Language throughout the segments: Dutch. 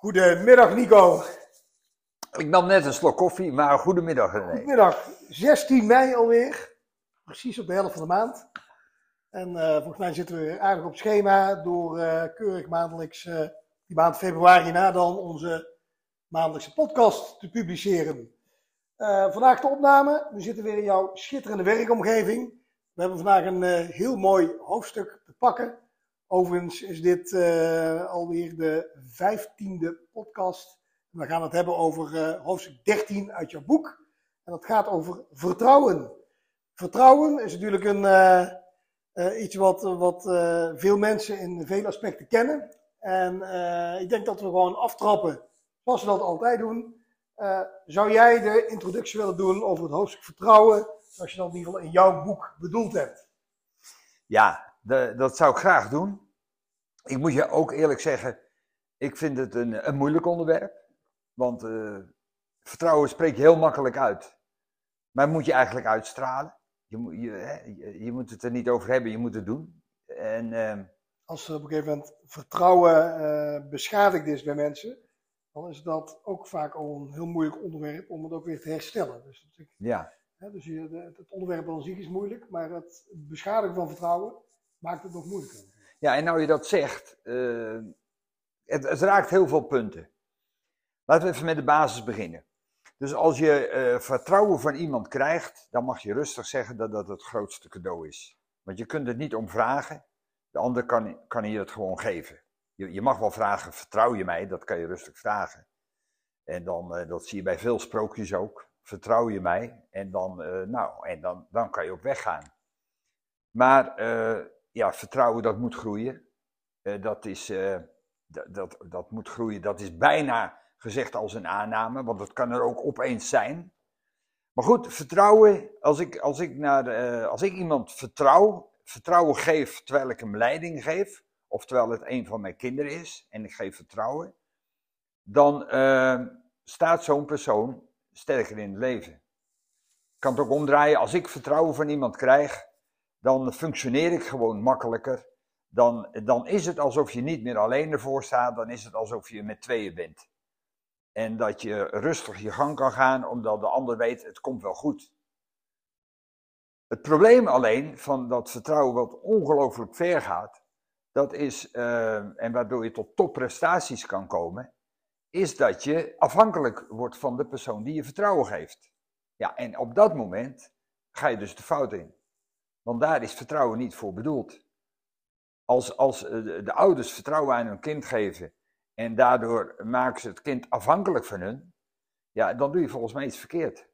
Goedemiddag Nico. Ik nam net een slok koffie, maar goedemiddag René. Goedemiddag. 16 mei alweer. Precies op de helft van de maand. En eh, volgens mij zitten we aardig op schema door eh, keurig maandelijks eh, die maand februari na dan onze maandelijkse podcast te publiceren. Vandaag de opname. We zitten weer in jouw schitterende werkomgeving. We hebben vandaag een heel mooi hoofdstuk te pakken. Overigens is dit eh, alweer de vijftiende podcast. We gaan het hebben over eh, hoofdstuk 13 uit jouw boek. En dat gaat over vertrouwen. Vertrouwen is natuurlijk een, eh, iets wat, wat veel mensen in vele aspecten kennen. En ik denk dat we gewoon aftrappen, zoals we dat altijd doen. Zou jij de introductie willen doen over het hoofdstuk vertrouwen, zoals je dat in ieder geval in jouw boek bedoeld hebt? Ja, dat zou ik graag doen. Ik moet je ook eerlijk zeggen, ik vind het een, een moeilijk onderwerp. Want eh, vertrouwen spreek je heel makkelijk uit. Maar moet je eigenlijk uitstralen. Je, moet- je, je, je moet het er niet over hebben, je moet het doen. En ehm, Als er op een gegeven moment vertrouwen eh, beschadigd is bij mensen, dan is dat ook vaak al een heel moeilijk onderwerp om het ook weer te herstellen. Dus, ja, hè, dus je, het onderwerp aan zich is moeilijk, maar het beschadigen van vertrouwen maakt het nog moeilijker. Ja, en nou je dat zegt, eh, het, het raakt heel veel punten. Laten we even met de basis beginnen. Dus als je eh, vertrouwen van iemand krijgt, dan mag je rustig zeggen dat dat het grootste cadeau is. Want je kunt het niet om vragen, de ander kan, kan je het gewoon geven. Je, je mag wel vragen, vertrouw je mij? Dat kan je rustig vragen. En dan, eh, dat zie je bij veel sprookjes ook. Vertrouw je mij? En dan, nou, en dan, dan kan je op weg gaan. Maar ja, vertrouwen dat moet groeien. Eh, dat, is, eh, dat, dat, moet groeien. Dat is bijna gezegd als een aanname, want dat kan er ook opeens zijn. Maar goed, vertrouwen, als ik, als ik, naar, eh, als ik iemand vertrouw, vertrouwen geef terwijl ik hem leiding geef, of terwijl het een van mijn kinderen is en ik geef vertrouwen, dan eh, staat zo'n persoon sterker in het leven. Ik kan het ook omdraaien, als ik vertrouwen van iemand krijg, dan functioneer ik gewoon makkelijker. Dan, dan is het alsof je niet meer alleen ervoor staat, dan is het alsof je met tweeën bent. En dat je rustig je gang kan gaan, omdat de ander weet, het komt wel goed. Het probleem alleen van dat vertrouwen wat ongelooflijk ver gaat, dat is, eh, en waardoor je tot topprestaties kan komen, is dat je afhankelijk wordt van de persoon die je vertrouwen geeft. Ja, en op dat moment ga je dus de fout in. Want daar is vertrouwen niet voor bedoeld. Als, als eh, de de ouders vertrouwen aan hun kind geven en daardoor maken ze het kind afhankelijk van hun, ja, dan doe je volgens mij iets verkeerd.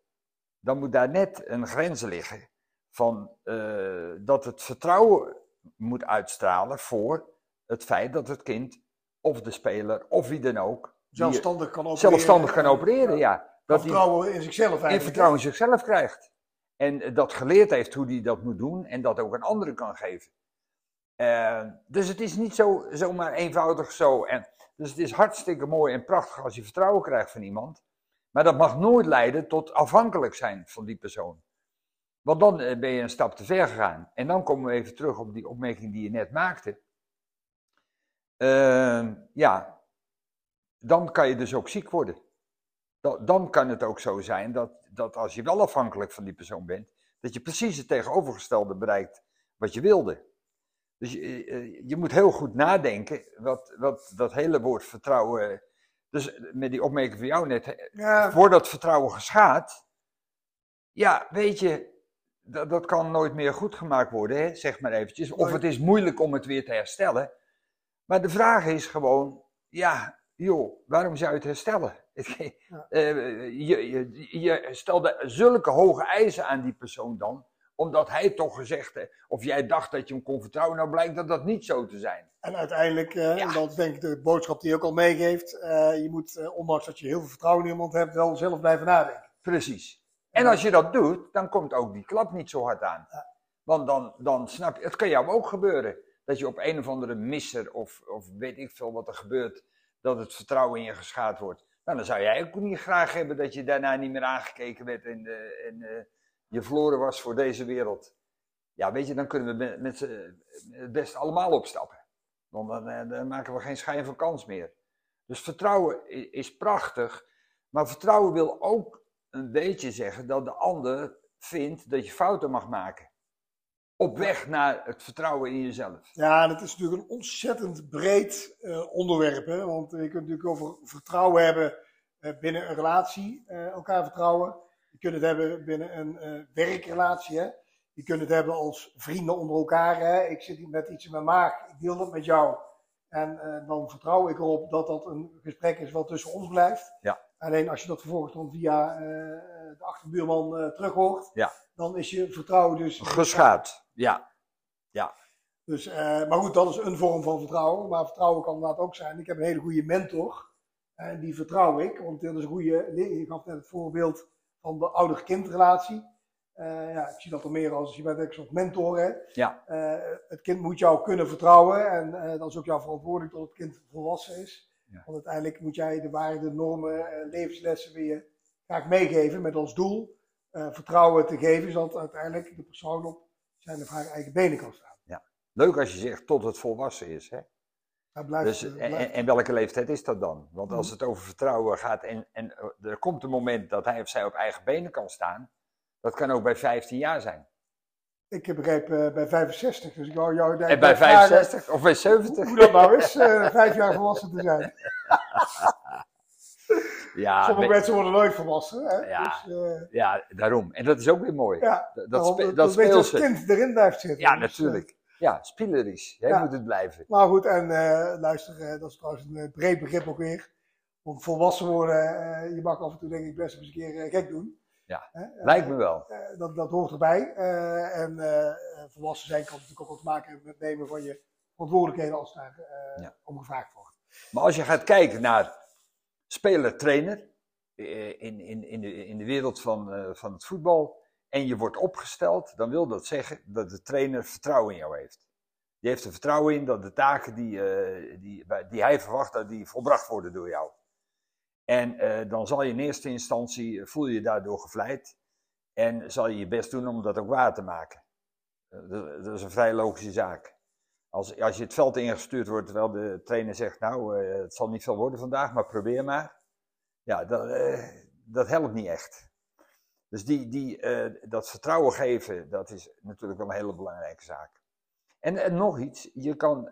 Dan moet daar net een grens liggen van eh, dat het vertrouwen moet uitstralen voor het feit dat het kind of de speler of wie dan ook Zelfstandig kan opereren. zelfstandig kan opereren. Ja, Dat vertrouwen in zichzelf en vertrouwen in zichzelf krijgt. En dat geleerd heeft hoe hij dat moet doen en dat ook aan anderen kan geven. Eh, dus het is niet zo, zomaar eenvoudig zo. En, dus het is hartstikke mooi en prachtig als je vertrouwen krijgt van iemand. Maar dat mag nooit leiden tot afhankelijk zijn van die persoon. Want dan eh, ben je een stap te ver gegaan. En dan komen we even terug op die opmerking die je net maakte. Eh, ja, dan kan je dus ook ziek worden. Da- Dan kan het ook zo zijn dat, dat als je wel afhankelijk van die persoon bent, dat je precies het tegenovergestelde bereikt wat je wilde. Dus je, eh, je moet heel goed nadenken wat, wat dat hele woord vertrouwen. Dus met die opmerking van jou net, Ja, voordat vertrouwen geschaadt, ja, weet je, dat, dat kan nooit meer goed gemaakt worden, hè, zeg maar eventjes. Of het is moeilijk om het weer te herstellen. Maar de vraag is gewoon, ja, joh, waarom zou je het herstellen? Ja. Eh, je, je, je stelde zulke hoge eisen aan die persoon dan, omdat hij toch gezegd heeft, of jij dacht dat je hem kon vertrouwen, nou blijkt dat dat niet zo te zijn. En uiteindelijk, Ja. en dat is denk ik de boodschap die je ook al meegeeft, eh, je moet, ondanks dat je heel veel vertrouwen in iemand hebt, wel zelf blijven nadenken. Precies. En als je dat doet, dan komt ook die klap niet zo hard aan. Want dan, dan snap je, het kan jou ook gebeuren. Dat je op een of andere misser of, of weet ik veel wat er gebeurt, dat het vertrouwen in je geschaad wordt. Nou, dan zou jij ook niet graag hebben dat je daarna niet meer aangekeken werd en, eh, eh, je verloren was voor deze wereld. Ja, weet je, dan kunnen we met, met het best allemaal opstappen. Want dan, eh, dan maken we geen schijn van kans meer. Dus vertrouwen is prachtig, maar vertrouwen wil ook een beetje zeggen dat de ander vindt dat je fouten mag maken. Op weg naar het vertrouwen in jezelf. Ja, het is natuurlijk een ontzettend breed eh, onderwerp. Hè? Want je kunt natuurlijk over vertrouwen hebben eh, binnen een relatie, eh, elkaar vertrouwen. Je kunt het hebben binnen een werkrelatie. Hè? Je kunt het hebben als vrienden onder elkaar. Hè? Ik zit hier met iets in mijn maag, ik deel dat met jou. En dan vertrouw ik erop dat dat een gesprek is wat tussen ons blijft. Ja. Alleen als je dat vervolgens dan via achterbuurman eh terug hoort, Ja. dan is je vertrouwen dus Geschaad. Ja, dus, eh, maar goed, dat is een vorm van vertrouwen. Maar vertrouwen kan inderdaad ook zijn. Ik heb een hele goede mentor. En die vertrouw ik. Want dat is een goede. Je gaf net het voorbeeld van de ouder-kindrelatie. Eh, ja, ik zie dat er meer als je bent een soort mentor. Hè? Ja. Eh, het kind moet jou kunnen vertrouwen. En eh dat is ook jouw verantwoording tot het kind volwassen is. Ja. Want uiteindelijk moet jij de waarden, normen, eh, levenslessen weer graag meegeven. Met als doel eh, vertrouwen te geven. Zodat uiteindelijk de persoon op zijn of haar eigen benen kan staan. leuk als je zegt tot het volwassen is. Hè? Hij blijft, Dus, eh, en, blijft- en- en welke leeftijd is dat dan? Want als Mhm. het over vertrouwen gaat en, en eh, er komt een moment dat hij of zij op eigen benen kan staan, dat kan ook bij 15 jaar zijn. Ik begreep eh, bij 65, dus ik wou jou daar En bij vragen 65 of bij hoe, 70? hoe dat nou is, vijf jaar volwassen te zijn. Ja, Sommige mensen worden nooit volwassen. Hè? Ja. Dus, eh, ja, daarom. En dat is ook weer mooi. ja, Dat, dat, daarom spe- dat, kind erin blijft zitten. Ja, Dus, natuurlijk. Ja, spielerisch. Jij Ja. moet het blijven. eh, maar goed, en eh, luister, eh, dat is trouwens een eh, breed begrip ook weer. Want volwassen worden, eh, je mag af en toe denk ik best eens een keer eh, gek doen. Ja? Eh, Lijkt me wel. eh, dat, dat hoort erbij. Eh, en eh, eh, volwassen zijn kan natuurlijk ook wat te maken hebben met het nemen van je verantwoordelijkheden als daar eh, Ja. om gevraagd wordt. Maar als je gaat kijken naar speler-trainer eh, in, in, in, de, in de wereld van, eh, van het voetbal en je wordt opgesteld, dan wil dat zeggen dat de trainer vertrouwen in jou heeft. Die heeft er vertrouwen in dat de taken die, eh, die, die hij verwacht, dat die volbracht worden door jou. En dan zal je in eerste instantie, voel je je daardoor gevleid en zal je je best doen om dat ook waar te maken. Dat is een vrij logische zaak. Als, als je het veld ingestuurd wordt terwijl de trainer zegt, nou, eh, het zal niet veel worden vandaag, maar probeer maar. Ja, dat, eh, dat helpt niet echt. Dus die, die, eh, dat vertrouwen geven, dat is natuurlijk wel een hele belangrijke zaak. En, en nog iets, je kan,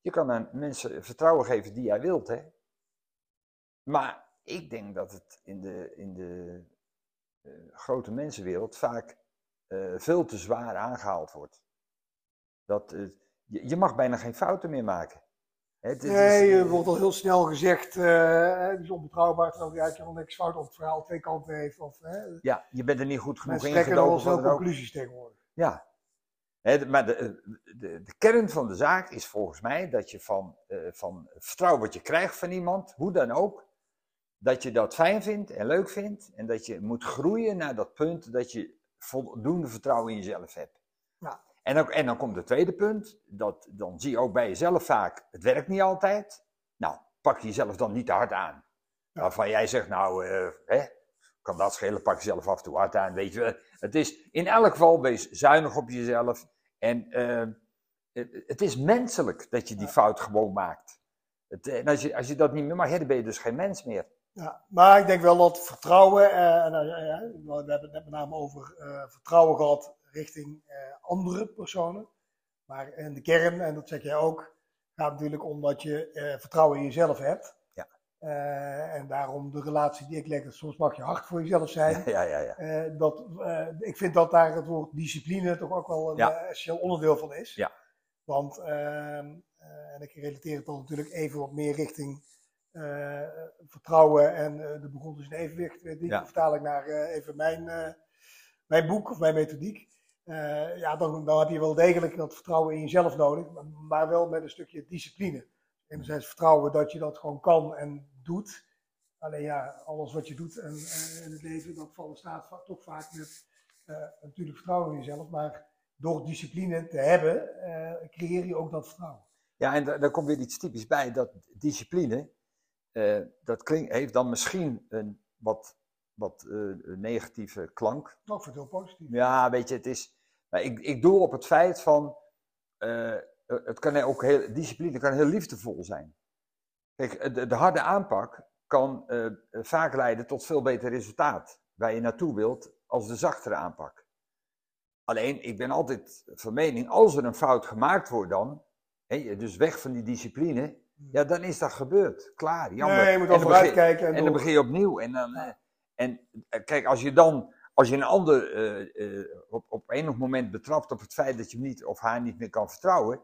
je kan aan mensen vertrouwen geven die jij wilt, hè. Maar ik denk dat het in de, in de grote mensenwereld vaak veel te zwaar aangehaald wordt. Dat, je, je mag bijna geen fouten meer maken. Het is- Nee, er wordt al heel snel gezegd, eh die is onbetrouwbaar, terwijl hij eigenlijk niks fout op het verhaal twee kanten heeft. Of, hè, Ja, je bent er niet goed genoeg in er gedoken. dan ook. conclusies tegenwoordig. Ja. Hè, de- maar de, de, de kern van de zaak is volgens mij dat je van, eh, van vertrouwen wat je krijgt van iemand, hoe dan ook, dat je dat fijn vindt en leuk vindt. En dat je moet groeien naar dat punt dat je voldoende vertrouwen in jezelf hebt. En, ook, en dan komt het tweede punt, dat, dan zie je ook bij jezelf vaak, het werkt niet altijd. Nou, pak jezelf dan niet te hard aan. Ja. Waarvan jij zegt, nou, eh, hè, kan dat schelen, pak jezelf af en toe hard aan. Weet je, het is in elk geval, wees zuinig op jezelf. En eh, het, is menselijk dat je die fout gewoon maakt. Het, en als je, als je dat niet meer mag, dan ben je dus geen mens meer. Ja, maar ik denk wel dat vertrouwen, eh, en, eh, eh, we hebben het net met name over eh, vertrouwen gehad richting eh, andere personen. Maar in de kern, en dat zeg jij ook, gaat natuurlijk om dat je eh, vertrouwen in jezelf hebt. Ja. Eh, en daarom de relatie die ik leg, dat soms mag je hard voor jezelf zijn. Ja, ja, ja. Dat, ik vind dat daar het woord discipline toch ook wel een Ja. essentieel onderdeel van is. Ja. Want, ehm, eh, en ik relateer het dan natuurlijk even wat meer richting vertrouwen en de begon dus in evenwicht. die Ja. vertaal ik naar even mijn, mijn boek of mijn methodiek. Eh, ja, dan, dan heb je wel degelijk dat vertrouwen in jezelf nodig, maar, maar wel met een stukje discipline. Enerzijds vertrouwen dat je dat gewoon kan en doet. Alleen ja, alles wat je doet en, in het leven, dat valt staat toch vaak met eh, natuurlijk vertrouwen in jezelf. Maar door discipline te hebben, eh, creëer je ook dat vertrouwen. Ja, en daar, daar komt weer iets typisch bij, dat discipline, dat klinkt, heeft dan misschien een wat, wat negatieve klank. Ook voor het heel positief. Ja, weet je, het is, maar ik, ik doe op het feit van, eh, het kan ook heel, discipline kan heel liefdevol zijn. Kijk, de, de harde aanpak kan eh, vaak leiden tot veel beter resultaat waar je naartoe wilt als de zachtere aanpak. Alleen, ik ben altijd van mening, als er een fout gemaakt wordt dan, hè, dus weg van die discipline, ja, dan is dat gebeurd. Klaar, jammer. Nee, je moet begin- kijken. En, En dan begin je opnieuw. En, dan, eh, en eh, kijk, als je dan, als je een ander eh, eh, op, op enig moment betrapt op het feit dat je hem niet of haar niet meer kan vertrouwen,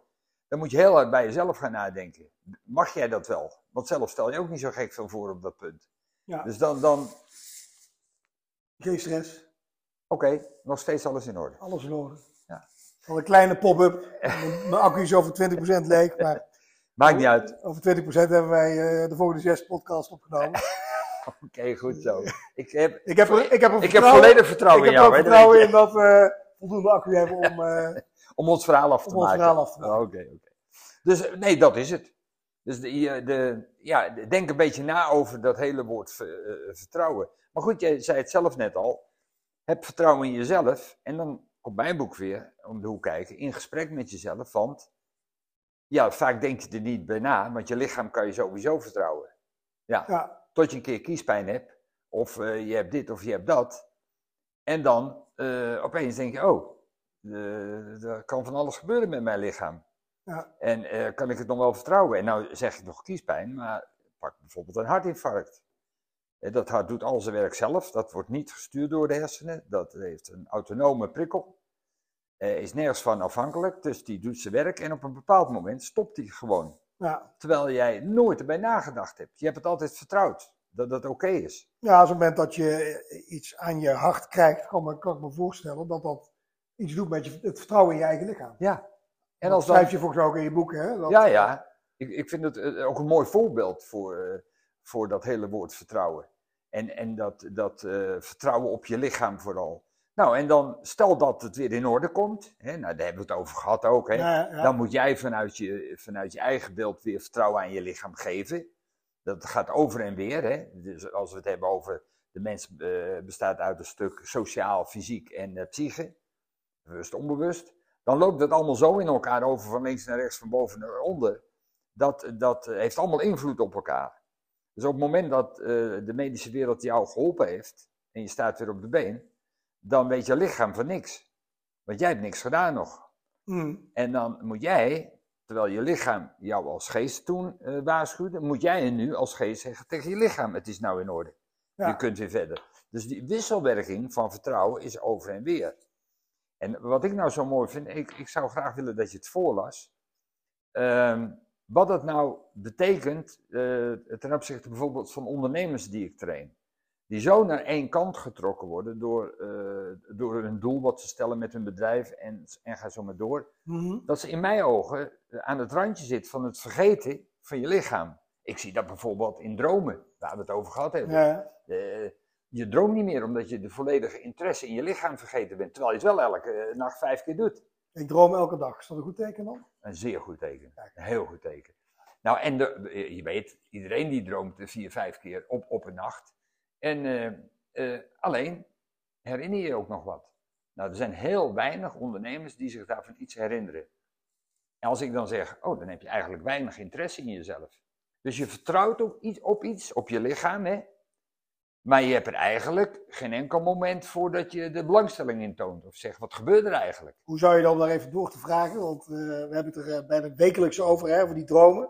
dan moet je heel hard bij jezelf gaan nadenken. Mag jij dat wel? Want zelf stel je ook niet zo gek veel voor op dat punt. Ja. Dus dan, dan oké, Geen stress, nog steeds alles in orde. alles in orde. Ja. Al een kleine pop-up. Mijn accu is over 20% leeg, maar Maakt niet uit. over 20% hebben wij eh, de volgende zes podcast opgenomen. Oké, goed zo. Ik heb, Ik heb, ik heb, ik heb vertrouwen- volledig vertrouwen ik in heb jou. hè, dat vertrouwen in dat we voldoende accu hebben om, eh, Om ons verhaal af te maken. Oké, oké. Dus eh, nee, dat is het. Dus de, de, ja, de- denk een beetje na over dat hele woord eh, vertrouwen. Maar goed, jij zei het zelf net al. Heb vertrouwen in jezelf. En dan komt mijn boek weer om de hoek kijken. In gesprek met jezelf. Want ja, vaak denk je er niet bij na. Want je lichaam kan je sowieso vertrouwen. Ja, Ja, tot je een keer kiespijn hebt. Of eh, je hebt dit of je hebt dat. En dan eh, opeens denk je, oh, eh, er kan van alles gebeuren met mijn lichaam. Ja. En kan ik het nog wel vertrouwen? En nou zeg ik nog kiespijn, maar pak bijvoorbeeld een hartinfarct. Dat hart doet al zijn werk zelf, dat wordt niet gestuurd door de hersenen, dat heeft een autonome prikkel. Is nergens van afhankelijk, dus die doet zijn werk en op een bepaald moment stopt die gewoon. Ja. Terwijl jij nooit erbij nagedacht hebt. Je hebt het altijd vertrouwd dat dat oké is. ja, als het moment dat je iets aan je hart krijgt, kan, me, kan ik me voorstellen dat dat iets doet met je, het vertrouwen in je eigen lichaam. Ja. En als dat schrijf je volgens mij ook in je boeken. Hè? Dat- ja, ja. Ik, ik vind het eh, ook een mooi voorbeeld voor, eh, voor dat hele woord vertrouwen. En, en dat, dat eh, vertrouwen op je lichaam vooral. Nou, en dan stel dat het weer in orde komt. Hè, nou, daar hebben we het over gehad ook. Hè, Ja, ja. Dan moet jij vanuit je, vanuit je eigen beeld weer vertrouwen aan je lichaam geven. Dat gaat over en weer. Hè? Dus als we het hebben over de mens eh, bestaat uit een stuk sociaal, fysiek en eh, psyche, bewust, onbewust, dan loopt dat allemaal zo in elkaar over van links naar rechts, van boven naar onder. Dat, dat heeft allemaal invloed op elkaar. Dus op het moment dat eh, de medische wereld jou geholpen heeft en je staat weer op de been, dan weet je lichaam van niks. Want jij hebt niks gedaan nog. Mm. En dan moet jij, terwijl je lichaam jou als geest toen eh, waarschuwde, moet jij nu als geest zeggen tegen je lichaam: het is nou in orde. Ja. Je kunt weer verder. Dus die wisselwerking van vertrouwen is over en weer. En wat ik nou zo mooi vind, ik, ik zou graag willen dat je het voorlas. Ehm, wat dat nou betekent eh, ten opzichte bijvoorbeeld van ondernemers die ik train. Die zo naar één kant getrokken worden door, eh, door hun doel wat ze stellen met hun bedrijf en, en ga zo maar door Mhm. dat ze in mijn ogen eh, aan het randje zit van het vergeten van je lichaam. Ik zie dat bijvoorbeeld in dromen, waar we het over gehad hebben. Ja, Eh, je droomt niet meer omdat je de volledige interesse in je lichaam vergeten bent, terwijl je het wel elke nacht vijf keer doet. ik droom elke dag. Is dat een goed teken dan? Een zeer goed teken. Een heel goed teken. Nou, en de, je weet, iedereen die droomt vier, vijf keer op, op een nacht. En eh, eh, alleen herinner je ook nog wat. Nou, er zijn heel weinig ondernemers die zich daarvan iets herinneren. En als ik dan zeg, oh, dan heb je eigenlijk weinig interesse in jezelf. Dus je vertrouwt op iets, op, iets, op je lichaam, hè? Maar je hebt er eigenlijk geen enkel moment voor dat je de belangstelling in toont. Of zegt, wat gebeurt er eigenlijk? Hoe zou je dan daar even door te vragen? Want eh, we hebben het er bijna wekelijks over, hè, over die dromen.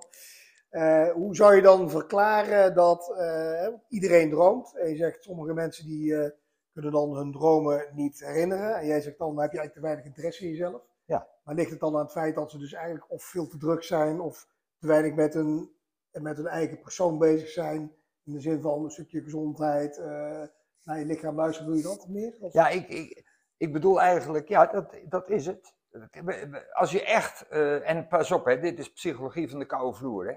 Eh, hoe zou je dan verklaren dat eh, iedereen droomt? En je zegt, sommige mensen die eh, kunnen dan hun dromen niet herinneren. En jij zegt dan, dan heb je eigenlijk te weinig interesse in jezelf. Ja. Maar ligt het dan aan het feit dat ze dus eigenlijk of veel te druk zijn... of te weinig met hun, met hun eigen persoon bezig zijn... in de zin van een stukje gezondheid, naar je lichaam luisteren, doe je dat meer? Of- Ja, ik, ik, ik bedoel eigenlijk, ja, dat, dat is het. Als je echt, en pas op, hè, dit is psychologie van de koude vloer, hè.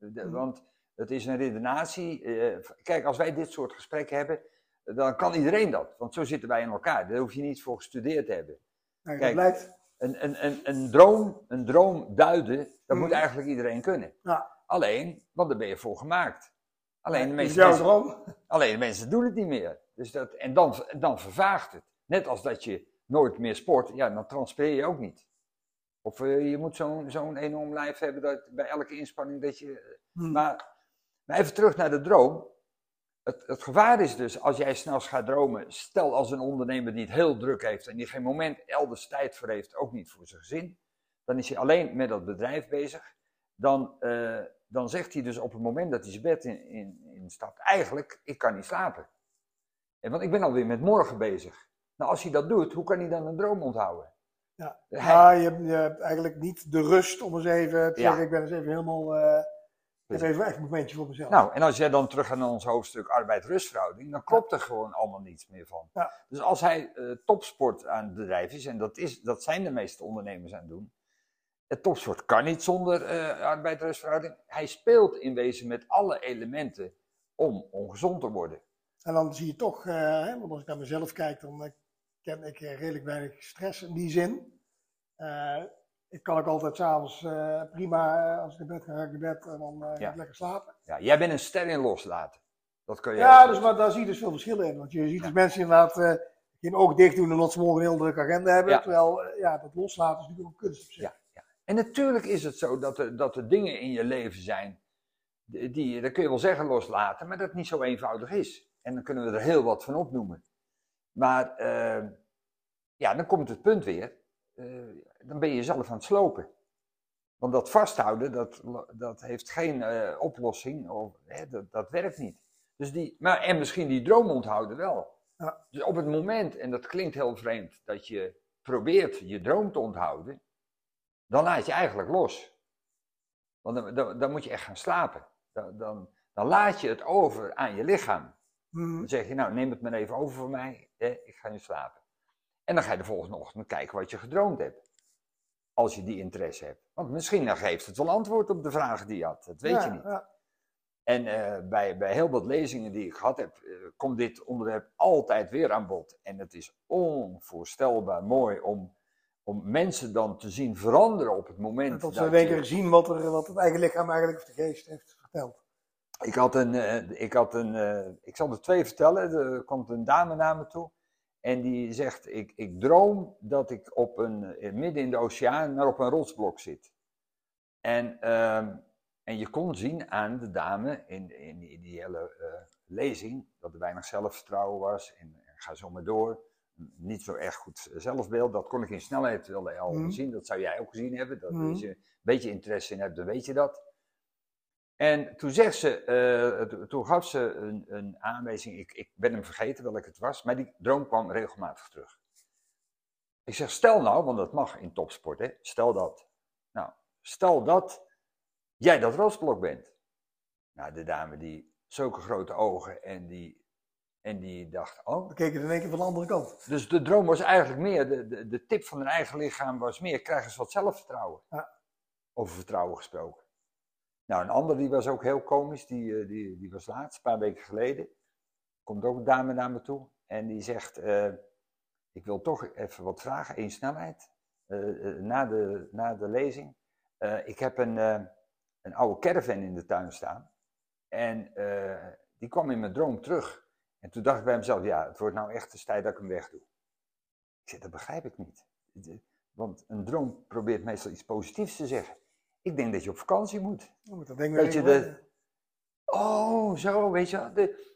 De- Mhm. Want het is een redenatie. eh, kijk, als wij dit soort gesprekken hebben, dan kan iedereen dat. Want zo zitten wij in elkaar. Daar hoef je niet voor gestudeerd te hebben. Nou, Kijk. blijkt. Een, een, een, een, droom, een droom duiden, dat moet Mhm. eigenlijk iedereen kunnen. Ja. Alleen, want daar ben je voor gemaakt. Alleen de meeste jouw mensen, droom? Alleen de mensen doen het niet meer. Dus dat, en dan, dan vervaagt het. Net als dat je nooit meer sport, ja, dan transpireer je ook niet. Of eh, je moet zo'n zo'n enorm lijf hebben dat bij elke inspanning dat je. Hmm. Maar Maar even terug naar de droom. Het, het gevaar is dus, als jij s'nachts gaat dromen, stel als een ondernemer die het heel druk heeft en die geen moment elders tijd voor heeft, ook niet voor zijn gezin, dan is hij alleen met dat bedrijf bezig. Dan, eh, dan zegt hij dus op het moment dat hij zijn bed in, in, in stapt, eigenlijk, ik kan niet slapen. En want ik ben alweer met morgen bezig. Nou, als hij dat doet, hoe kan hij dan een droom onthouden? Ja, Hij- maar je, hebt- je hebt eigenlijk niet de rust om eens even te Ja. zeggen, ik ben eens even helemaal, Precies. even echt een momentje voor mezelf. Nou, en als jij dan terug gaat naar ons hoofdstuk arbeid-rustverhouding, dan klopt er gewoon allemaal niets meer van. Ja. Dus als hij eh, topsport aan het bedrijf is, en dat, is, dat zijn de meeste ondernemers aan het doen, het topsport kan niet zonder eh arbeid-rustverhouding. Hij speelt in wezen met alle elementen om ongezond te worden. En dan zie je toch, hè, want als ik naar mezelf kijk, dan ken ik eh, redelijk weinig stress in die zin. Eh, ik kan ook altijd s'avonds eh prima, als ik naar bed ga, ga ik naar bed en dan ga ik lekker slapen. Ja, jij bent een ster in loslaten. Dat kun je Ja, dus, maar daar zie je dus veel verschillen in. Want je ziet Ja. dus mensen inderdaad geen oog dicht doen omdat ze morgen een heel drukke agenda hebben. Ja. Terwijl, ja, dat loslaten is natuurlijk ook een kunst op zich. Ja, ja. En natuurlijk is het zo dat er, dat er dingen in je leven zijn, die, die, dat kun je wel zeggen loslaten, maar dat het niet zo eenvoudig is. En dan kunnen we er heel wat van opnoemen. Maar eh, ja, dan komt het punt weer, eh, dan ben je jezelf aan het slopen. Want dat vasthouden, dat, dat heeft geen eh, oplossing, of, hè, dat, dat werkt niet. Dus die, maar, en misschien die droom onthouden wel. Ja. Dus op het moment, en dat klinkt heel vreemd, dat je probeert je droom te onthouden, dan laat je eigenlijk los. Want dan, dan, dan moet je echt gaan slapen. Dan, dan, dan laat je het over aan je lichaam. Mhm. Dan zeg je, nou neem het maar even over voor mij, ik ga nu slapen. En dan ga je de volgende ochtend kijken wat je gedroomd hebt. Als je die interesse hebt. Want misschien dan geeft het wel antwoord op de vragen die je had. Dat weet Ja, je niet. ja. En eh, bij, bij heel wat lezingen die ik gehad heb, eh, komt dit onderwerp altijd weer aan bod. En het is onvoorstelbaar mooi om, om mensen dan te zien veranderen op het moment Dat ze dat je- keer zien wat, er, wat het eigen lichaam eigenlijk, of de geest heeft verteld. Ik had een, eh, ik had een, eh, ik zal er twee vertellen. Er komt een dame naar me toe. En die zegt, ik, ik droom dat ik op een, eh, midden in de oceaan, maar op een rotsblok zit. En, ehm, en je kon zien aan de dame in, in, die- in die hele lezing, dat er weinig zelfvertrouwen was. En, en ga zo maar door. Niet zo erg goed zelfbeeld. Dat kon ik in snelheid wel al Mhm. zien. Dat zou jij ook gezien hebben. Dat, Mhm. Als je een beetje interesse in hebt, dan weet je dat. En toen zegt ze, eh, to- toen gaf ze een, een aanwijzing, ik, ik ben hem vergeten welk het was, maar die droom kwam regelmatig terug. Ik zeg, stel nou, want dat mag in topsport, hè, stel dat. Nou, stel dat jij dat rotsblok bent. Nou, de dame die zulke grote ogen en die, en die dacht, oh. Dan keek je in één keer van de andere kant. Dus de droom was eigenlijk meer, de, de, de tip van haar eigen lichaam was meer, krijg eens wat zelfvertrouwen. Ja. Over vertrouwen gesproken. Nou, een ander die was ook heel komisch, die, eh, die, die was laatst, een paar weken geleden. Komt ook een dame naar me toe en die zegt, eh, ik wil toch even wat vragen, één snelheid, eh, na, de, na de lezing. Ik heb een, een oude caravan in de tuin staan en die kwam in mijn droom terug. En toen dacht ik bij mezelf, ja, het wordt nou echt eens tijd dat ik hem wegdoe. Ik zeg, dat begrijp ik niet. De- Want een droom probeert meestal iets positiefs te zeggen. Ik denk dat je op vakantie moet. Moet dat ding Weet weer je, de- Oh, zo, weet je. De...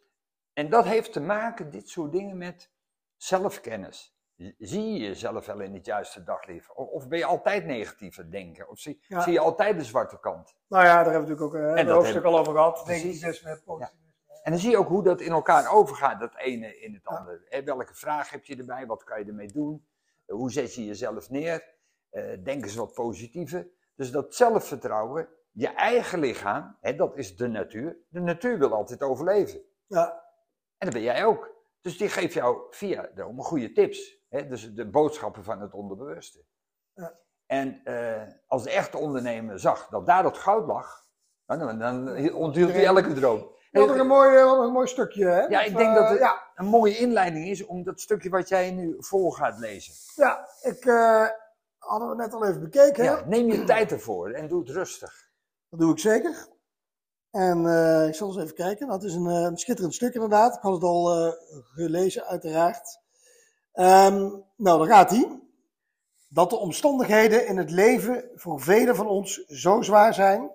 En dat heeft te maken, dit soort dingen, met zelfkennis. Zie je jezelf wel in het juiste daglicht? Of, of ben je altijd negatief denken? Of zie, Ja. zie je altijd de zwarte kant? Nou ja, daar hebben we natuurlijk ook eh, een dat hoofdstuk al over gehad. Precies. Negativisme, positivisme. En dan zie je ook hoe dat in elkaar overgaat, dat ene in het Ja. andere. Hè, welke vraag heb je erbij? Wat kan je ermee doen? Eh, Hoe zet je jezelf neer? Eh, denk eens wat positiever. Dus dat zelfvertrouwen, je eigen lichaam, hè, dat is de natuur. De natuur wil altijd overleven. Ja, En dat ben jij ook. Dus die geeft jou via dromen goede tips. Hè? Dus de boodschappen van het onderbewuste. Ja. En eh, als de echte ondernemer zag dat daar het goud lag, nou, dan, dan onthield hij elke droom. Hadden een mooi, hadden een mooi stukje. Hè? Ja, ik denk eh, dat het Ja, een mooie inleiding is om dat stukje wat jij nu vol gaat lezen. ja ik eh, hadden we net al even bekeken. Ja, neem je tijd ervoor en doe het rustig. Dat doe ik zeker. En eh, ik zal eens even kijken. Dat is een, eh, een schitterend stuk inderdaad. Ik had het al eh, gelezen, uiteraard. Ehm, nou, daar gaat hij. Dat de omstandigheden in het leven voor velen van ons zo zwaar zijn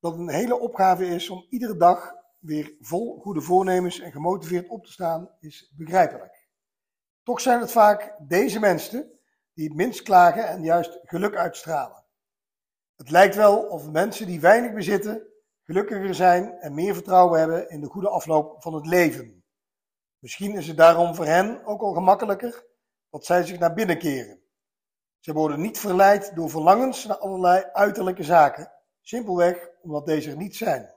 dat het een hele opgave is om iedere dag weer vol goede voornemens en gemotiveerd op te staan, is begrijpelijk. Toch zijn het vaak deze mensen die het minst klagen en juist geluk uitstralen. Het lijkt wel of mensen die weinig bezitten, gelukkiger zijn en meer vertrouwen hebben in de goede afloop van het leven. Misschien is het daarom voor hen ook al gemakkelijker dat zij zich naar binnen keren. Ze worden niet verleid door verlangens naar allerlei uiterlijke zaken, simpelweg omdat deze er niet zijn.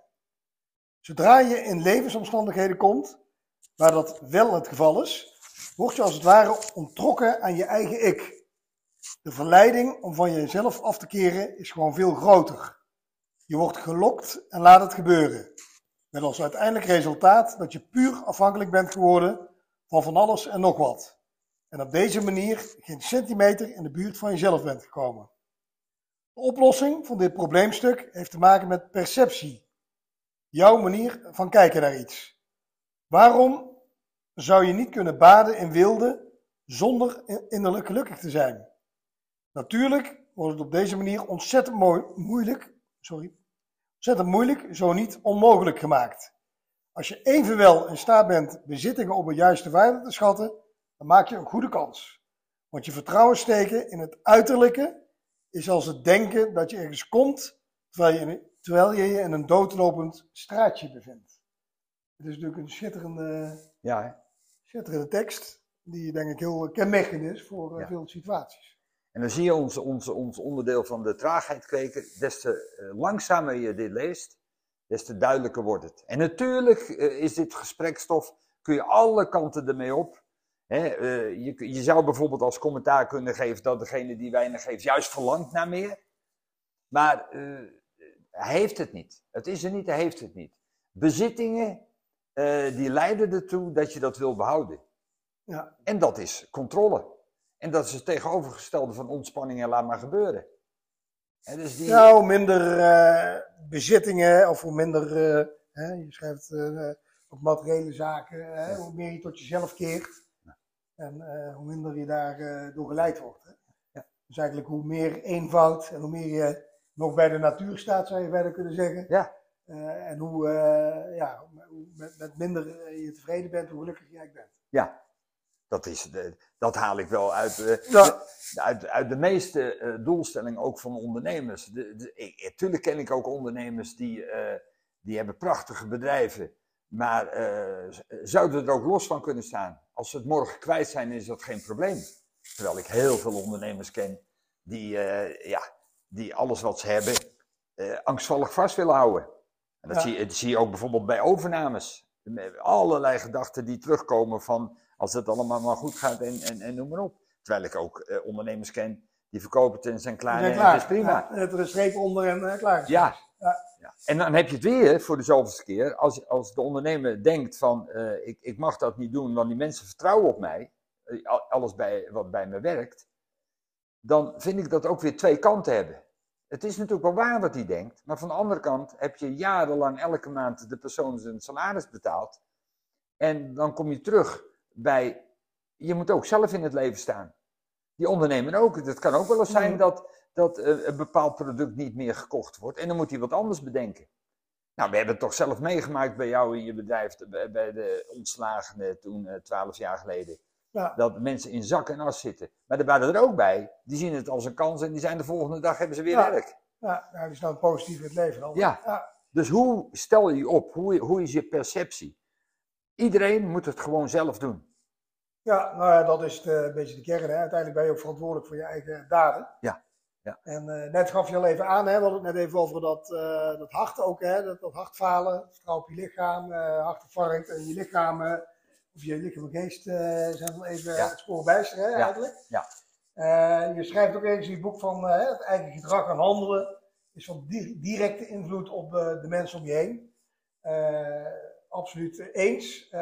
Zodra je in levensomstandigheden komt waar dat wel het geval is, word je als het ware ontrokken aan je eigen ik. De verleiding om van jezelf af te keren is gewoon veel groter. Je wordt gelokt en laat het gebeuren. Met als uiteindelijk resultaat dat je puur afhankelijk bent geworden van van alles en nog wat. En op deze manier geen centimeter in de buurt van jezelf bent gekomen. De oplossing van dit probleemstuk heeft te maken met perceptie. Jouw manier van kijken naar iets. Waarom zou je niet kunnen baden in wilde zonder innerlijk gelukkig te zijn? Natuurlijk wordt het op deze manier ontzettend mooi, moeilijk, sorry, ontzettend moeilijk, zo niet onmogelijk gemaakt. Als je evenwel in staat bent bezittingen op een juiste waarde te schatten, dan maak je een goede kans. Want je vertrouwen steken in het uiterlijke is als het denken dat je ergens komt terwijl je, terwijl je je in een doodlopend straatje bevindt. Het is natuurlijk een schitterende, Ja, schitterende tekst, die denk ik heel kenmerkend is voor eh, Ja. veel situaties. En dan zie je ons, ons, ons onderdeel van de traagheid kweken. Des te eh, langzamer je dit leest, des te duidelijker wordt het. En natuurlijk eh, is dit gesprekstof, kun je alle kanten ermee op. Eh, je, je zou bijvoorbeeld als commentaar kunnen geven dat degene die weinig geeft juist verlangt naar meer. Maar hij heeft het niet. Het is er niet, hij heeft het niet. Bezittingen, die leiden ertoe dat je dat wil behouden. Ja, En dat is controle. En dat is het tegenovergestelde van ontspanning en laat maar gebeuren. En dus die, hoe minder eh, bezittingen of hoe minder, eh, hè, je schrijft eh, op materiële zaken, hè, hoe meer je tot jezelf keert en hoe minder je daar door geleid wordt. Hè. Ja. Dus eigenlijk hoe meer eenvoud en hoe meer je nog bij de natuur staat, zou je verder kunnen zeggen. Ja. En hoe, ja, hoe met, met minder je tevreden bent, hoe gelukkig jij bent. ja, dat, is, de- dat haal ik wel uit, eh, Ja. uit, uit de meeste eh, doelstellingen ook van ondernemers. De, de, ik, natuurlijk ken ik ook ondernemers die, eh, die hebben prachtige bedrijven. Maar eh, zouden er ook los van kunnen staan. Als ze het morgen kwijt zijn, is dat geen probleem. Terwijl ik heel veel ondernemers ken die, eh, ja, die alles wat ze hebben eh, angstvallig vast willen houden. En dat, Ja. zie, je- dat zie je ook bijvoorbeeld bij overnames. Allerlei gedachten die terugkomen van als het allemaal maar goed gaat en, en, en noem maar op. Terwijl ik ook eh, ondernemers ken die verkopen het en zijn klaar en het is prima. Ja, er is een streep onder en eh, klaar. Ja. Ja. Ja. En dan heb je het weer voor de zoveelste keer. Als, als de ondernemer denkt van eh, ik, ik mag dat niet doen, want die mensen vertrouwen op mij. eh, al- alles bij, wat bij me werkt. Dan vind ik dat ook weer twee kanten hebben. Het is natuurlijk wel waar wat hij denkt. Maar van de andere kant heb je jarenlang elke maand de persoon zijn salaris betaald. En dan kom je terug bij, je moet ook zelf in het leven staan. Die ondernemer ook. Het kan ook wel eens zijn dat, dat eh, een bepaald product niet meer gekocht wordt. En dan moet hij wat anders bedenken. Nou, we hebben het toch zelf meegemaakt bij jou in je bedrijf, bij, de ontslagenen toen, eh, twaalf jaar geleden. Ja. Dat mensen in zak en as zitten. Maar er waren er ook bij, die zien het als een kans en die zijn de volgende dag hebben ze weer Ja. werk. Ja, nou, die staan positief in het leven. Ja. ja. Dus hoe stel je je op? Hoe, hoe is je perceptie? Iedereen moet het gewoon zelf doen. Ja, nou ja, dat is een beetje de kern. Hè. Uiteindelijk ben je ook verantwoordelijk voor je eigen daden. Ja, ja. En eh, net gaf je al even aan, hè, we hadden het net even over dat, eh, dat hart ook, hè, dat, dat hartfalen, vertrouwen op je lichaam, eh hartinfarct en je lichaam, of je lichaam en geest zijn wel even Ja. het spoor bijster, hè, Ja, eigenlijk. ja. Je schrijft ook ergens in je boek van het eigen gedrag en handelen is van di- directe invloed op de mensen om je heen. Absoluut eens. Eh,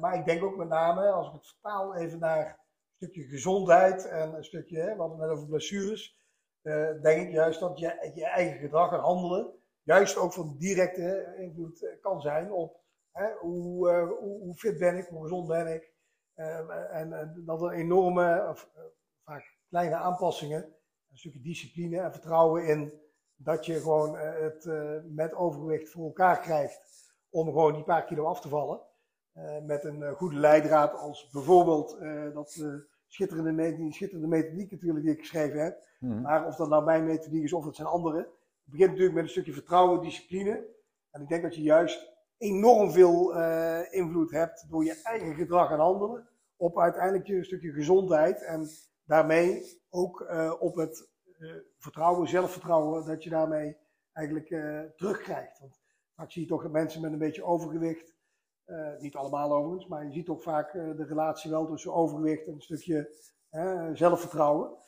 maar ik denk ook met name, als ik het vertaal even naar een stukje gezondheid en een stukje, hè, we hadden het net over blessures, eh, denk ik juist dat je, je eigen gedrag en handelen juist ook van directe invloed eh, kan zijn op hè, hoe, hoe, fit ben ik, hoe gezond ben ik. Eh, en, en dat er enorme, of, vaak kleine aanpassingen, een stukje discipline en vertrouwen in dat je gewoon het met overgewicht voor elkaar krijgt om gewoon die paar kilo af te vallen. Eh, met een eh, goede leidraad als bijvoorbeeld eh, dat schitterende, die schitterende methodiek natuurlijk die ik geschreven heb. Mhm. Maar of dat nou mijn methodiek is of het zijn andere. Het begint natuurlijk met een stukje vertrouwen, discipline. En ik denk dat je juist enorm veel invloed hebt door je eigen gedrag en handelen op uiteindelijk je stukje gezondheid. En daarmee ook op het vertrouwen, zelfvertrouwen, dat je daarmee eigenlijk terugkrijgt. Want vaak zie je toch dat mensen met een beetje overgewicht, eh, niet allemaal overigens, maar je ziet toch vaak eh, de relatie wel tussen overgewicht en een stukje zelfvertrouwen.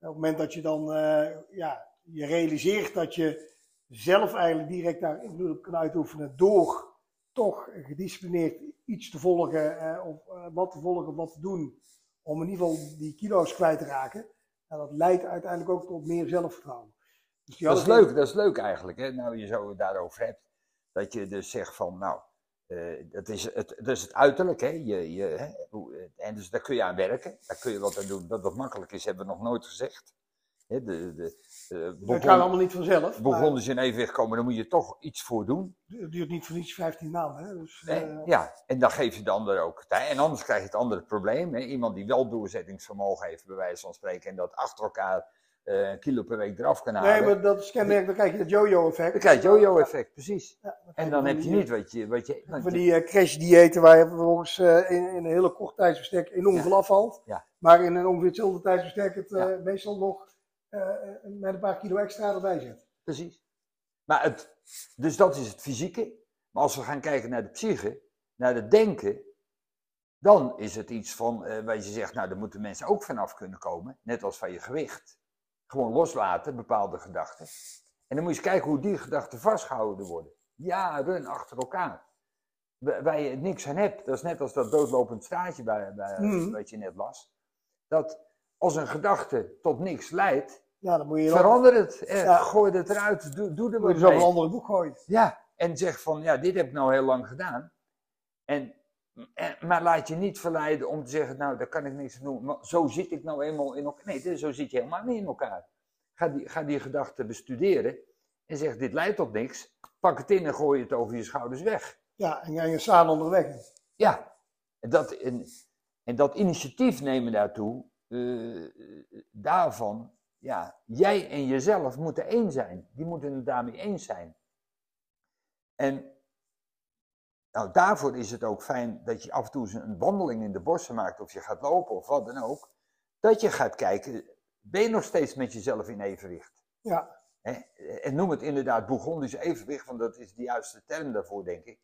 Op het moment dat je dan eh, ja, je realiseert dat je zelf eigenlijk direct daar invloed op kan uitoefenen door toch gedisciplineerd iets te volgen eh, of eh, wat te volgen, wat te doen, om in ieder geval die kilo's kwijt te raken. En dat leidt uiteindelijk ook tot meer zelfvertrouwen. Dus Dat is leuk, dat is leuk eigenlijk. Hè? Nou, je zo daarover hebt. Dat je dus zegt van, nou, eh, dat, is het, dat is het uiterlijk. Hè? Je, je, hè? hoe- En dus daar kun je aan werken. Daar kun je wat aan doen. Dat dat makkelijk is, hebben we nog nooit gezegd. Hè? De, de, eh, Dat begon, allemaal niet vanzelf. maar begon dus in evenwicht komen, daar moet je toch iets voor doen. Het duurt niet voor niets 15 maanden. Hè? Dus, eh, Ja, en dan geef je de ander ook tijd. En anders krijg je het andere probleem. Hè? Iemand die wel doorzettingsvermogen heeft, bij wijze van spreken, en dat achter elkaar eh, een kilo per week eraf kan halen. nee, maar dat is kenmerk, dan krijg je het yo-yo-effect. Dan krijg je het yo-yo-effect, precies. Ja, dan krijg En dan heb je niet wat je. Wat je eh, Van je- die eh, crash-diëten waar je vervolgens eh, in, in een hele kort tijdsbestek enorm Ja. veel afvalt. Ja. Maar in een ongeveer hetzelfde tijdsbestek het eh, meestal nog eh, met een paar kilo extra erbij zet. Precies. Maar het, dus dat is het fysieke. Maar als we gaan kijken naar de psyche, naar het denken, dan is het iets van, eh waar je zegt, nou, daar moeten mensen ook vanaf kunnen komen. Net als van je gewicht. Gewoon loslaten, bepaalde gedachten. En dan moet je eens kijken hoe die gedachten vastgehouden worden. Jaren achter elkaar. Wa- Waar je niks aan hebt. Dat is net als dat doodlopend straatje bij, bij, Mhm. wat je net las. Dat als een gedachte tot niks leidt, Ja, dan moet je Verander het. Eh, Ja. Gooi het eruit. Doe, doe er moet je op een andere boek gooien. Ja, en zeg van, ja, dit heb ik nou heel lang gedaan. En, en, maar laat je niet verleiden om te zeggen, nou, daar kan ik niks aan doen. Maar zo zit ik nou eenmaal in elkaar. Nee, zo zit je helemaal niet in elkaar. Ga die, ga die gedachten bestuderen en zeg, dit leidt tot niks. Pak het in en gooi het over je schouders weg. Ja, en, en je staan onderweg. Ja, en dat, en, en dat initiatief nemen daartoe, eh, daarvan, ja, jij en jezelf moeten één zijn. Die moeten het daarmee eens zijn. En nou, daarvoor is het ook fijn dat je af en toe een wandeling in de bossen maakt, of je gaat lopen of wat dan ook. Dat je gaat kijken, ben je nog steeds met jezelf in evenwicht? Ja, Hè? En noem het inderdaad Bourgondisch evenwicht, want dat is de juiste term daarvoor, denk ik.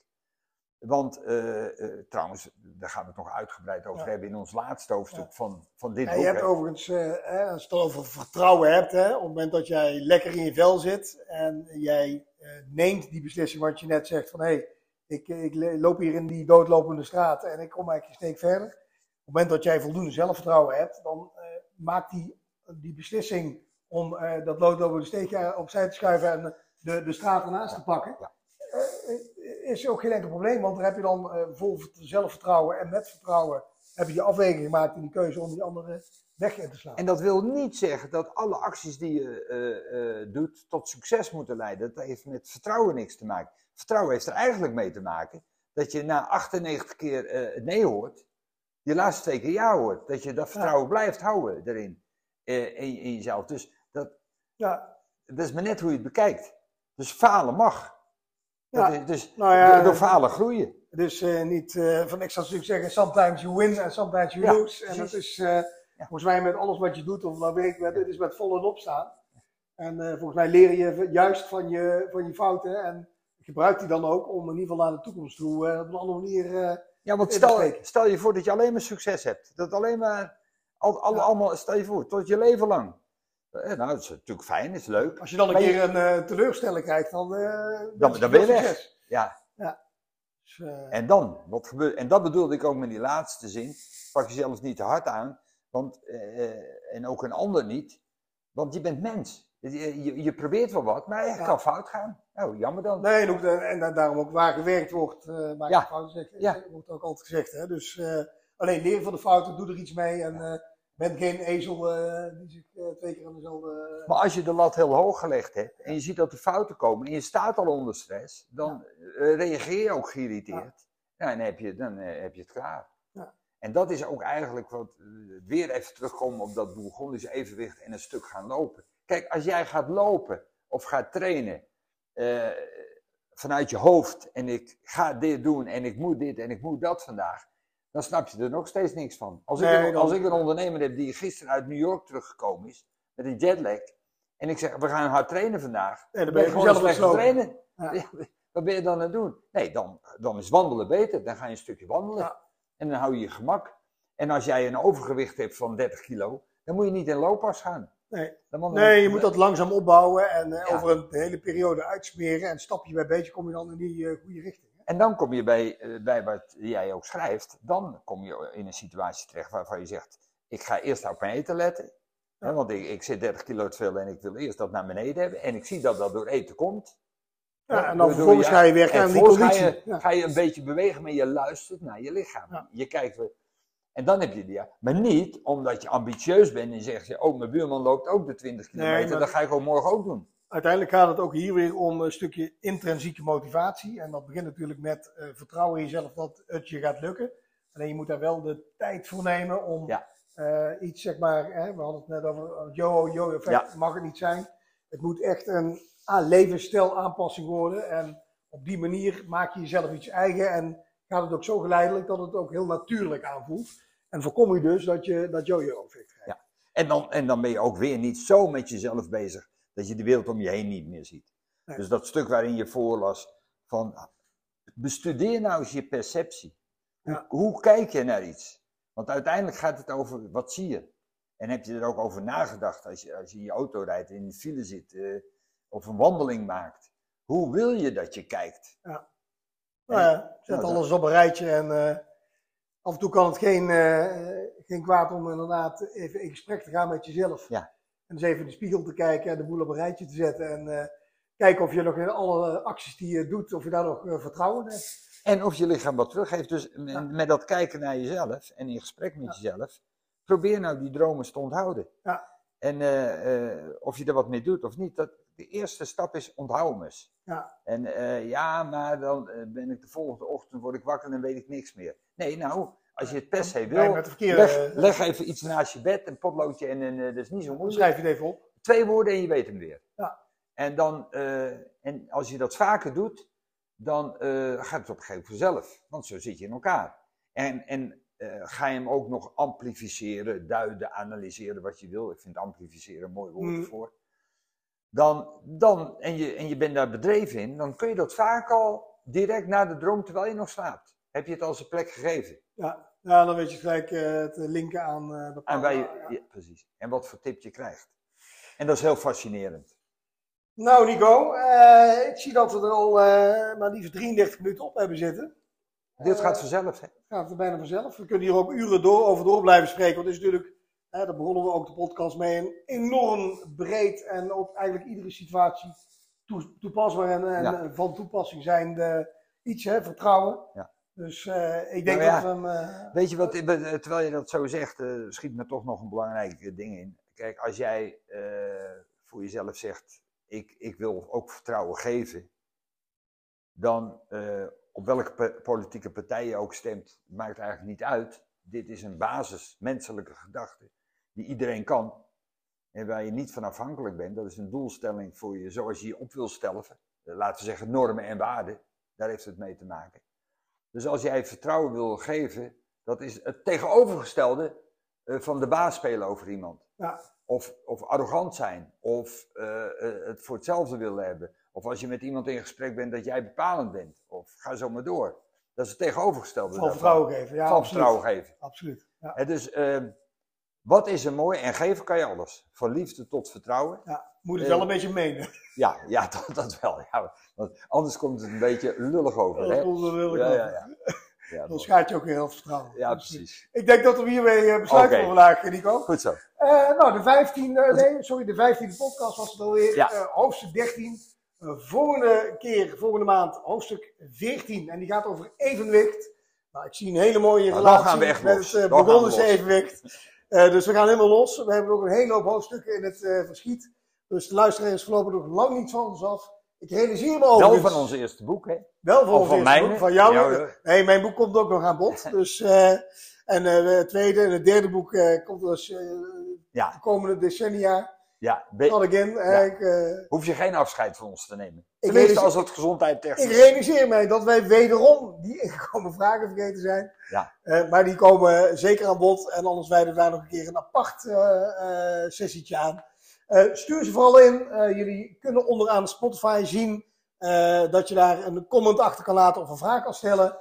Want, eh, eh, trouwens, daar gaan we het nog uitgebreid over Ja. hebben in ons laatste hoofdstuk Ja. van, van dit Ja, boek. je hebt hè. overigens, hè, als je het over vertrouwen hebt, hè, op het moment dat jij lekker in je vel zit en jij neemt die beslissing, wat je net zegt van hé, hey, ik, ik loop hier in die doodlopende straat en ik kom eigenlijk een steek verder. Op het moment dat jij voldoende zelfvertrouwen hebt, dan eh, maakt die, die beslissing om eh, dat doodlopende steekje opzij te schuiven en de, de straat ernaast te pakken, Ja. eh, is ook geen enkel probleem, want daar heb je dan vol zelfvertrouwen en met vertrouwen heb je die afweging gemaakt in die keuze om die andere weg in te slaan. En dat wil niet zeggen dat alle acties die je doet tot succes moeten leiden. Dat heeft met vertrouwen niks te maken. Vertrouwen heeft er eigenlijk mee te maken dat je na 98 keer eh, nee hoort, die laatste twee keer ja hoort. Dat je dat vertrouwen blijft houden erin, eh, in, in jezelf. Dus dat, Ja, dat is maar net hoe je het bekijkt. Dus falen mag. Ja, is, dus nou ja, door, door falen groeien. dus eh, niet eh, van ik zou natuurlijk zeggen, sometimes you win en sometimes you lose. En dat is eh, volgens mij met alles wat je doet, of nou werkt, met, het is met vol en opstaan. En eh, volgens mij leer je juist van je, van je fouten en gebruik die dan ook om in ieder geval naar de toekomst toe eh, op een andere manier. eh, Ja, want stel, stel je voor dat je alleen maar succes hebt. Dat alleen maar, al, al, Ja. allemaal, stel je voor, tot je leven lang. Eh, nou, dat is natuurlijk fijn, is leuk. als je dan een Maar je- keer een teleurstelling krijgt, dan, Dan- dan je ben je weg. succes. Ja, Dus, en dan, wat gebeurt, en dat bedoelde ik ook met die laatste zin. Pak jezelf niet te hard aan, want, eh, en ook een ander niet, want je bent mens. Je, je, je probeert wel wat, maar het Ja. kan fout gaan. Nou, jammer dan. Nee, en, daarom ook waar gewerkt wordt, eh maak Ja. fouten, zeg, Ja. wordt ook altijd gezegd. Hè? Dus eh, alleen leer van de fouten, doe er iets mee en eh, ben geen ezel eh, die zich eh, twee keer aan dezelfde... Maar als je de lat heel hoog gelegd hebt en je ziet dat er fouten komen en je staat al onder stress, dan eh, reageer je ook geïrriteerd. Ja. en dan heb je, dan eh, heb je het klaar. Ja. En dat is ook eigenlijk wat, eh, weer even terugkomen op dat Bourgondisch evenwicht en een stuk gaan lopen. Kijk, als jij gaat lopen of gaat trainen eh, vanuit je hoofd en ik ga dit doen en ik moet dit en ik moet dat vandaag, dan snap je er nog steeds niks van. Als, ik, een, als ik een ondernemer heb die gisteren uit New York teruggekomen is met een jetlag en ik zeg we gaan hard trainen vandaag, dan ben ben je gewoon slecht trainen. Ja. Ja, Wat ben je dan aan het doen? Nee, dan, dan is wandelen beter. Dan ga je een stukje wandelen. Ja. En dan hou je je gemak. En als jij een overgewicht hebt van 30 kilo, dan moet je niet in looppas gaan. Nee. Nee, je moet dat langzaam opbouwen en eh, Ja. over een hele periode uitsmeren. En stapje bij beetje kom je dan in die eh, goede richting. hè. En dan kom je bij, eh, bij wat jij ook schrijft, dan kom je in een situatie terecht waarvan je zegt, ik ga eerst op mijn eten letten. Hè, want ik, ik zit 30 kilo te veel en ik wil eerst dat naar beneden hebben. En ik zie dat dat door eten komt. Ja, en dan vervolgens je- ga je werken En aan die ga conditie. je, Ja. ga je een beetje bewegen, maar je luistert naar je lichaam. Ja. Je kijkt, weer- en dan heb je die. Maar niet omdat je ambitieus bent en zegt, oh mijn buurman loopt ook de 20 kilometer, maar- dat ga ik ook morgen ook doen. Uiteindelijk gaat het ook hier weer om een stukje intrinsieke motivatie. En dat begint natuurlijk met eh, vertrouwen in jezelf dat het je gaat lukken. Alleen je moet daar wel de tijd voor nemen om Ja. eh, iets, zeg maar, hè, we hadden het net over yo-yo effect, mag het niet zijn. Het moet echt een ah, levensstijl aanpassing worden. En op die manier maak je jezelf iets eigen en gaat het ook zo geleidelijk dat het ook heel natuurlijk aanvoelt. En voorkom je dus dat je dat yo-yo effect krijgt. En dan, en dan ben je ook weer niet zo met jezelf bezig dat je de wereld om je heen niet meer ziet. Nee. Dus dat stuk waarin je voorlas van bestudeer nou eens je perceptie. Hoe, Ja. hoe kijk je naar iets? Want uiteindelijk gaat het over wat zie je. En heb je er ook over nagedacht als je, als je in je auto rijdt, in de file zit eh, of een wandeling maakt. Hoe wil je dat je kijkt? Nou ja, zet alles op een rijtje en eh, af en toe kan het geen, eh, geen kwaad om inderdaad even in gesprek te gaan met jezelf. Ja. En eens even in de spiegel te kijken en de boel op een rijtje te zetten en eh, kijken of je nog in alle acties die je doet, of je daar nog vertrouwen in hebt. En of je lichaam wat teruggeeft. Dus Ja. met dat kijken naar jezelf en in gesprek met jezelf, probeer nou die dromen te onthouden. Ja. En of je er wat mee doet of niet, dat, de eerste stap is onthoud hem eens. Ja. En eh, ja, maar dan eh, ben ik de volgende ochtend, word ik wakker en weet ik niks meer. Nee, nou, als je het per se wil, verkeerde, leg, leg even iets naast je bed, een potloodje en eh, dat is niet zo moeilijk. schrijf je het even op. Twee woorden en je weet hem weer. Ja. En, dan, eh, en als je dat vaker doet, dan eh, gaat het op een gegeven moment vanzelf. Want zo zit je in elkaar. En, en eh, ga je hem ook nog amplificeren, duiden, analyseren wat je wil. Ik vind amplificeren een mooi woord Mm. Dan, dan, en, je, en je bent daar bedreven in, dan kun je dat vaak al direct na de droom terwijl je nog slaapt. Heb je het als een plek gegeven. Ja, ja dan weet je gelijk eh, het linken aan En, bepaalde... waar je, ja. ja, precies. en wat voor tip je krijgt. En dat is heel fascinerend. Nou Nico, eh, ik zie dat we er al maar liefst 33 minuten op hebben zitten. Dit gaat vanzelf. Hè? gaat het bijna vanzelf. We kunnen hier ook uren door, over door blijven spreken. Want het is natuurlijk, hè, daar begonnen we ook de podcast mee, een enorm breed en op eigenlijk iedere situatie toe- toepasbaar en, en Ja. van toepassing zijn iets, hè, vertrouwen. Ja. Dus eh, ik denk Nou ja, dat we hem... eh, Weet je wat, eh, terwijl je dat zo zegt, eh, schiet me toch nog een belangrijk eh, ding in. Kijk, als jij eh, voor jezelf zegt, ik, ik wil ook vertrouwen geven, dan eh, op welke politieke partij je ook stemt, maakt eigenlijk niet uit. Dit is een basis menselijke gedachte die iedereen kan en waar je niet van afhankelijk bent. Dat is een doelstelling voor je, zoals je je op wil stellen. Eh, laten we zeggen normen en waarden, daar heeft het mee te maken. Dus als jij vertrouwen wil geven, dat is het tegenovergestelde eh, van de baas spelen over iemand. Ja. Of, of arrogant zijn, of eh, het voor hetzelfde willen hebben. Of als je met iemand in gesprek bent dat jij bepalend bent. Of ga zo maar door. Dat is het tegenovergestelde. van vertrouwen geven. Ja, van absoluut. vertrouwen geven. Absoluut. Ja. Dus ehm, wat is er mooi? En geven kan je alles. Van liefde tot vertrouwen. Ja, moet het Eh, wel een beetje menen. Ja, ja dat, dat wel. Ja, want anders komt het een beetje lullig over. Hè? Dat komt er wel Ja, ja, ja. ja, Dan mooi. schaadt je ook weer heel vertrouwen. ja precies. Ik denk dat we hiermee eh, besluiten Oké. voor vandaag, Nico. Goed zo. Eh, nou, de 15, eh, nee, sorry, de 15e podcast was het alweer. Ja. Eh, hoofdstuk 13. Eh, volgende keer, volgende maand, hoofdstuk 14. En die gaat over evenwicht. Nou, ik zie een hele mooie Nou, relatie gaan we echt met het uh, los. evenwicht. Eh, dus we gaan helemaal los. We hebben ook een hele hoop hoofdstukken in het eh, verschiet. Dus de luisteraar is voorlopig nog lang niet van ons af. Ik realiseer me Wel overigens... van onze eerste boek, hè? Wel van Of ons van eerste boek, Van jou. Nee, mijn boek komt ook nog aan bod. Dus, eh, en het tweede en het derde boek komt dus eh, Ja. de komende decennia. Ja, again. Ik, eh, hoef je geen afscheid van ons te nemen. Ik Tenminste, als het gezondheid Ik realiseer mij dat wij wederom die ingekomen vragen vergeten zijn. Ja. Eh, maar die komen zeker aan bod. En anders wijden daar nog een keer een apart eh, sessietje aan. Stuur ze vooral in. Jullie kunnen onderaan Spotify zien dat je daar een comment achter kan laten of een vraag kan stellen.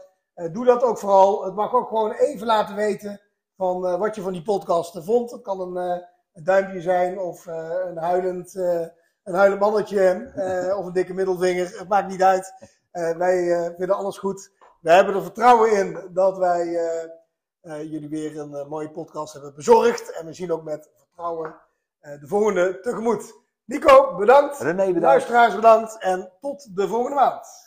Doe dat ook vooral. Het mag ook gewoon even laten weten van wat je van die podcast vond. Het kan een, een duimpje zijn of eh, een huilend... eh, een huilend mannetje eh, of een dikke middelvinger, het maakt niet uit. Wij vinden alles goed. We hebben er vertrouwen in dat wij jullie weer een mooie podcast hebben bezorgd. En we zien ook met vertrouwen de volgende tegemoet. Nico, bedankt. René, bedankt. Luisteraars, bedankt. En tot de volgende maand.